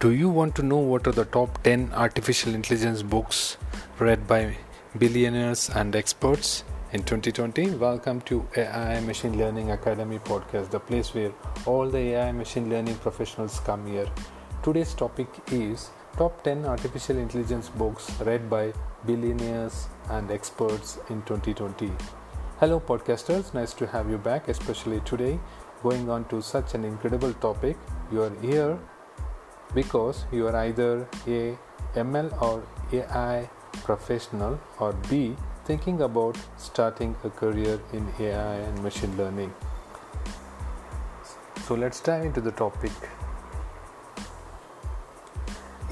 Do you want to know what are the top 10 artificial intelligence books read by billionaires and experts in 2020? Welcome to AI Machine Learning Academy podcast, the place where all the AI machine learning professionals come here. Today's topic is top 10 artificial intelligence books read by billionaires and experts in 2020. Hello, podcasters, nice to have you back, especially today, going on to such an incredible topic. You are here because you are either a ML or AI professional or B thinking about starting a career in AI and machine learning. So let's dive into the topic.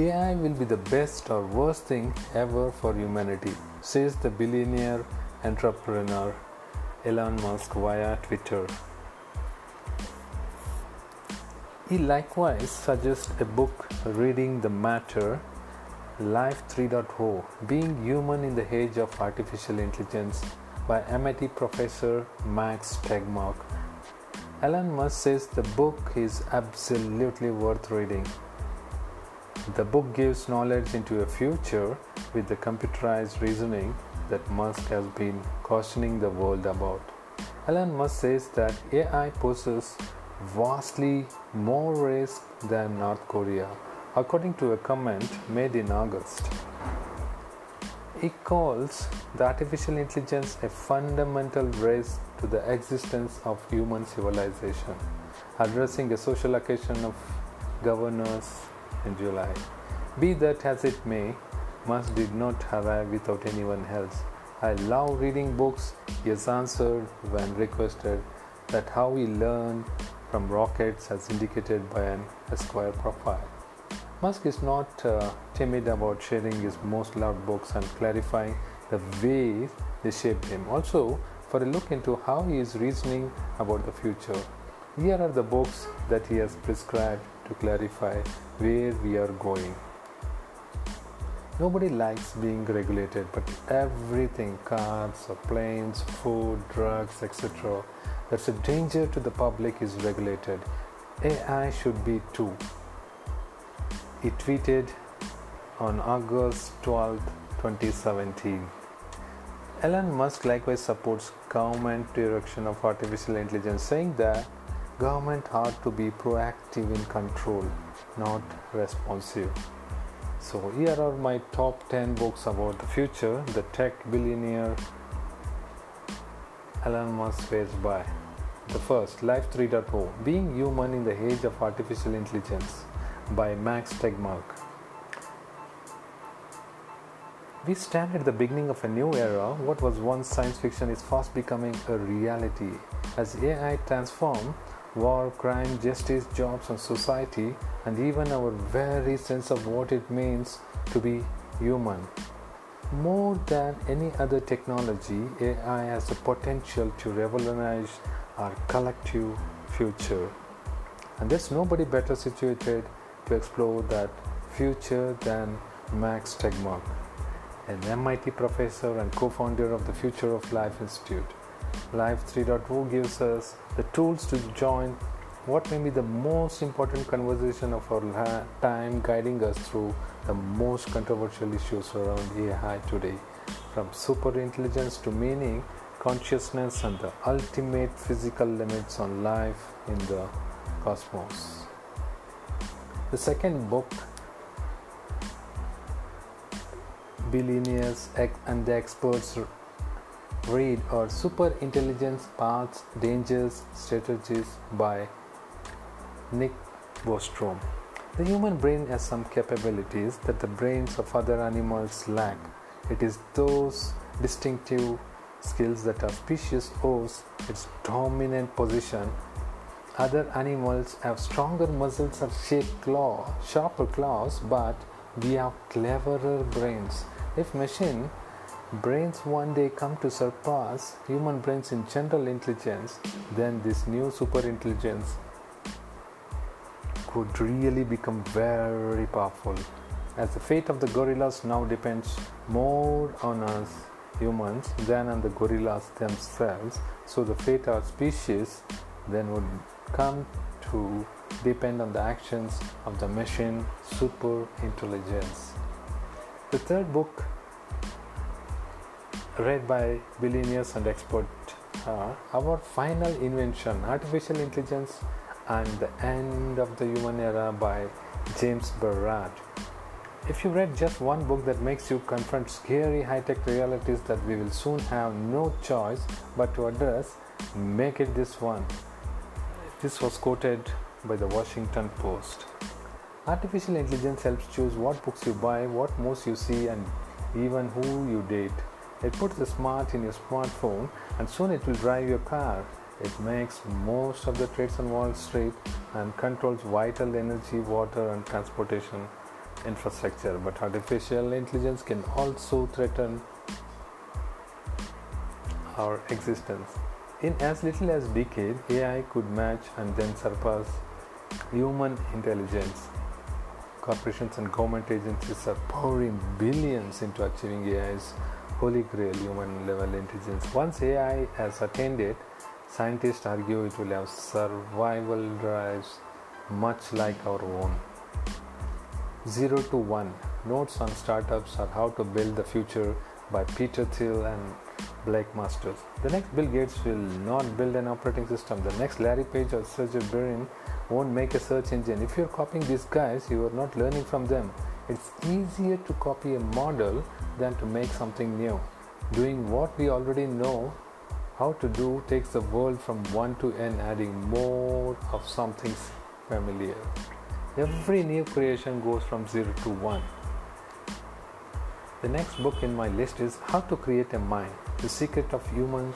AI will be the best or worst thing ever for humanity, says the billionaire entrepreneur Elon Musk via Twitter. He likewise suggests a book reading the matter Life 3.0 Being Human in the Age of Artificial Intelligence by MIT professor Max Tegmark. Elon Musk says the book is absolutely worth reading. The book gives knowledge into a future with the computerized reasoning that Musk has been cautioning the world about. Elon Musk says that AI poses vastly more risk than North Korea, according to a comment made in August. He calls the artificial intelligence a fundamental risk to the existence of human civilization, addressing a social occasion of governors in July. Be that as it may, Musk did not arrive without anyone else. I love reading books, he has answered when requested that how he learned from rockets as indicated by an Esquire profile. Musk is not uh, timid about sharing his most loved books and clarifying the ways they shaped him. Also, for a look into how he is reasoning about the future, here are the books that he has prescribed to clarify where we are going. Nobody likes being regulated, but everything cars planes, food, drugs, etc that's a danger to the public is regulated. AI should be too. He tweeted on August 12, 2017. Elon Musk likewise supports government direction of artificial intelligence, saying that government ought to be proactive in control, not responsive. So here are my top 10 books about the future the tech billionaire Elon Musk swears by. The first, Life 3.0 Being Human in the Age of Artificial Intelligence by Max Tegmark. We stand at the beginning of a new era. What was once science fiction is fast becoming a reality. As AI transforms war, crime, justice, jobs, and society, and even our very sense of what it means to be human. More than any other technology, AI has the potential to revolutionize our collective future. And there's nobody better situated to explore that future than Max Tegmark, an MIT professor and co founder of the Future of Life Institute. Life 3.0 gives us the tools to join what may be the most important conversation of our time, guiding us through the most controversial issues around AI today, from super intelligence to meaning, consciousness, and the ultimate physical limits on life in the cosmos. The second book, Billionaires and the Experts Read, or Super Intelligence Paths, Dangers, Strategies by Nick Bostrom. The human brain has some capabilities that the brains of other animals lack. It is those distinctive skills that a species owes its dominant position. Other animals have stronger muscles or shaped claw, sharper claws, but we have cleverer brains. If machine brains one day come to surpass human brains in general intelligence, then this new super intelligence could really become very powerful. As the fate of the gorillas now depends more on us humans than on the gorillas themselves, so the fate of species then would come to depend on the actions of the machine super intelligence. The third book, read by billionaires and experts, uh, are Our Final Invention Artificial Intelligence and the End of the Human Era by James Barrat. If you read just one book that makes you confront scary high tech realities that we will soon have no choice but to address, make it this one. This was quoted by the Washington Post. Artificial intelligence helps choose what books you buy, what movies you see, and even who you date. It puts the smart in your smartphone, and soon it will drive your car. It makes most of the trades on Wall Street and controls vital energy, water, and transportation infrastructure. But artificial intelligence can also threaten our existence. In as little as decade, AI could match and then surpass human intelligence. Corporations and government agencies are pouring billions into achieving AI's holy grail human level intelligence. Once AI has attained it, scientists argue it will have survival drives much like our own. 0 to 1 Notes on Startups or How to Build the Future by Peter Thiel and Blake Masters. The next Bill Gates will not build an operating system. The next Larry Page or Sergey Brin won't make a search engine. If you're copying these guys, you are not learning from them. It's easier to copy a model than to make something new. Doing what we already know how to do takes the world from 1 to n, adding more of something familiar. Every new creation goes from 0 to 1. The next book in my list is How to Create a Mind The Secret of Human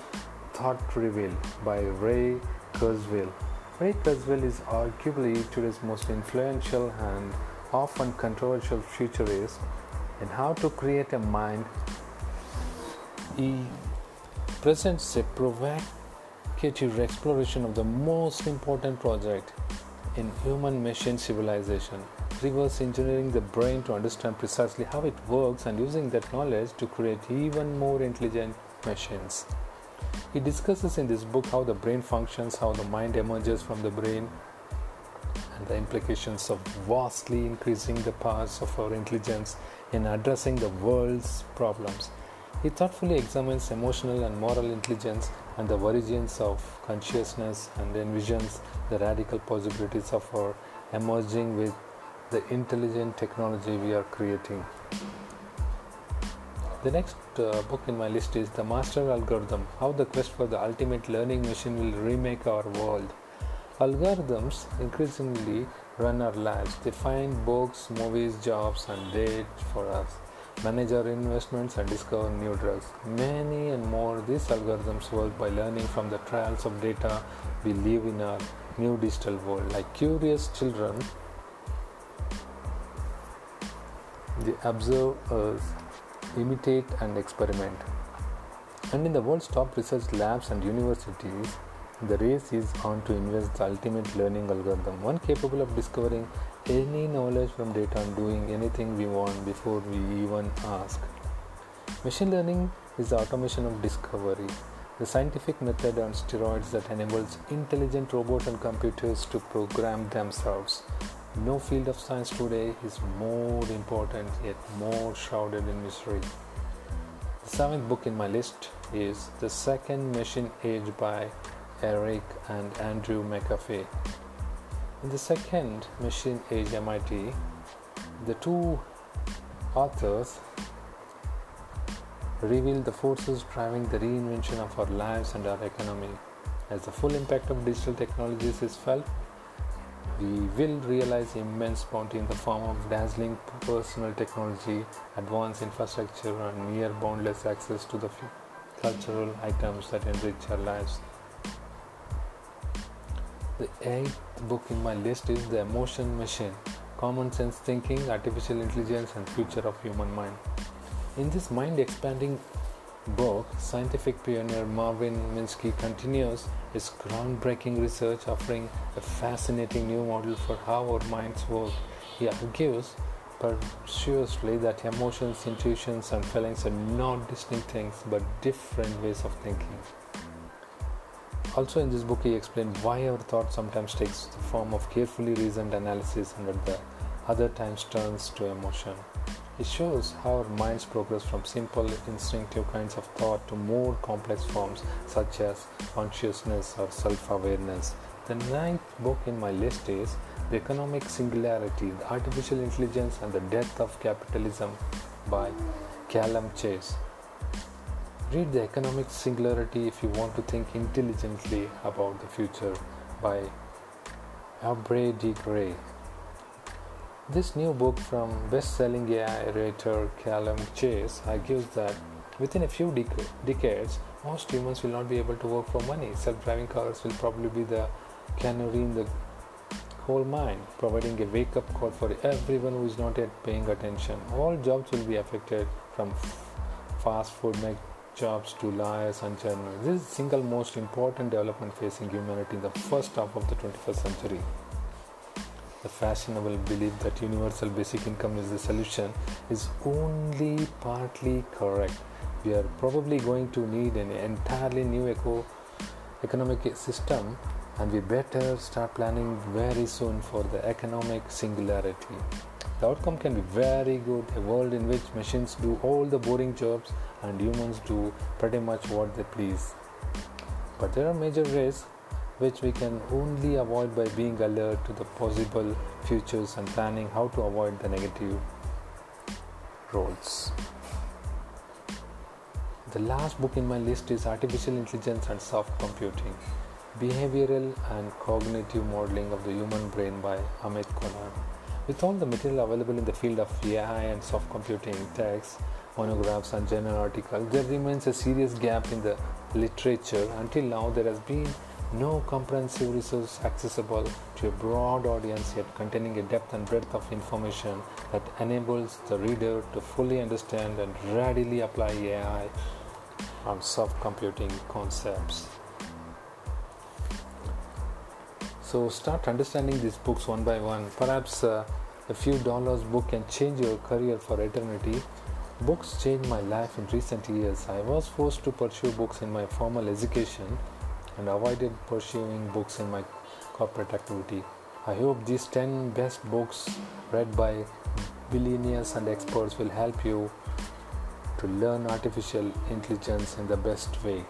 Thought Revealed by Ray Kurzweil. Ray Kurzweil is arguably today's most influential and often controversial futurist. In How to Create a Mind, he presents a provocative exploration of the most important project in human machine civilization, reverse engineering the brain to understand precisely how it works and using that knowledge to create even more intelligent machines. He discusses in this book how the brain functions, how the mind emerges from the brain, and the implications of vastly increasing the powers of our intelligence in addressing the world's problems. He thoughtfully examines emotional and moral intelligence and the origins of consciousness and envisions the radical possibilities of our emerging with the intelligent technology we are creating. The next uh, book in my list is The Master Algorithm How the Quest for the Ultimate Learning Machine Will Remake Our World. Algorithms increasingly run our lives. They find books, movies, jobs, and dates for us manage our investments and discover new drugs. Many and more, these algorithms work by learning from the trials of data we live in our new digital world. Like curious children, they observe us, imitate, and experiment. And in the world's top research labs and universities, the race is on to invent the ultimate learning algorithm, one capable of discovering any knowledge from data and doing anything we want before we even ask. Machine learning is the automation of discovery, the scientific method on steroids that enables intelligent robots and computers to program themselves. No field of science today is more important yet more shrouded in mystery. The seventh book in my list is The Second Machine Age by Eric and Andrew McAfee. In the second Machine Age MIT, the two authors reveal the forces driving the reinvention of our lives and our economy. As the full impact of digital technologies is felt, we will realize immense bounty in the form of dazzling personal technology, advanced infrastructure, and near boundless access to the cultural items that enrich our lives. The eighth book in my list is The Emotion Machine Common Sense Thinking, Artificial Intelligence, and Future of Human Mind. In this mind expanding book, scientific pioneer Marvin Minsky continues his groundbreaking research, offering a fascinating new model for how our minds work. He argues persuasively that emotions, intuitions, and feelings are not distinct things but different ways of thinking. Also in this book he explained why our thought sometimes takes the form of carefully reasoned analysis and at the other times turns to emotion. It shows how our minds progress from simple instinctive kinds of thought to more complex forms such as consciousness or self-awareness. The ninth book in my list is The Economic Singularity, The Artificial Intelligence and the Death of Capitalism by Calum Chace. Read The Economic Singularity if you want to think intelligently about the future by Aubrey de Grey. This new book from best-selling AI writer Calum Chace argues that within a few dec- decades, most humans will not be able to work for money. Self-driving cars will probably be the canary in the coal mine, providing a wake-up call for everyone who is not yet paying attention. All jobs will be affected from fast food jobs to lawyers and journalists. This is the single most important development facing humanity in the first half of the 21st century. The fashionable belief that universal basic income is the solution is only partly correct. We are probably going to need an entirely new eco- economic system and we better start planning very soon for the economic singularity. The outcome can be very good a world in which machines do all the boring jobs and humans do pretty much what they please. But there are major risks which we can only avoid by being alert to the possible futures and planning how to avoid the negative roles. The last book in my list is Artificial Intelligence and Soft Computing Behavioral and Cognitive Modeling of the Human Brain by Amit Konar. With all the material available in the field of AI and soft computing, texts, monographs, and journal articles, there remains a serious gap in the literature. Until now, there has been no comprehensive resource accessible to a broad audience yet containing a depth and breadth of information that enables the reader to fully understand and readily apply AI and soft computing concepts. So start understanding these books one by one. Perhaps uh, a few dollars book can change your career for eternity. Books changed my life in recent years. I was forced to pursue books in my formal education and avoided pursuing books in my corporate activity. I hope these 10 best books read by billionaires and experts will help you to learn artificial intelligence in the best way.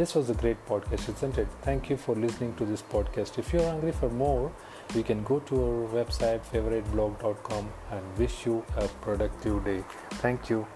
This was a great podcast, isn't it? Thank you for listening to this podcast. If you're hungry for more, you can go to our website favoriteblog.com and wish you a productive day. Thank you.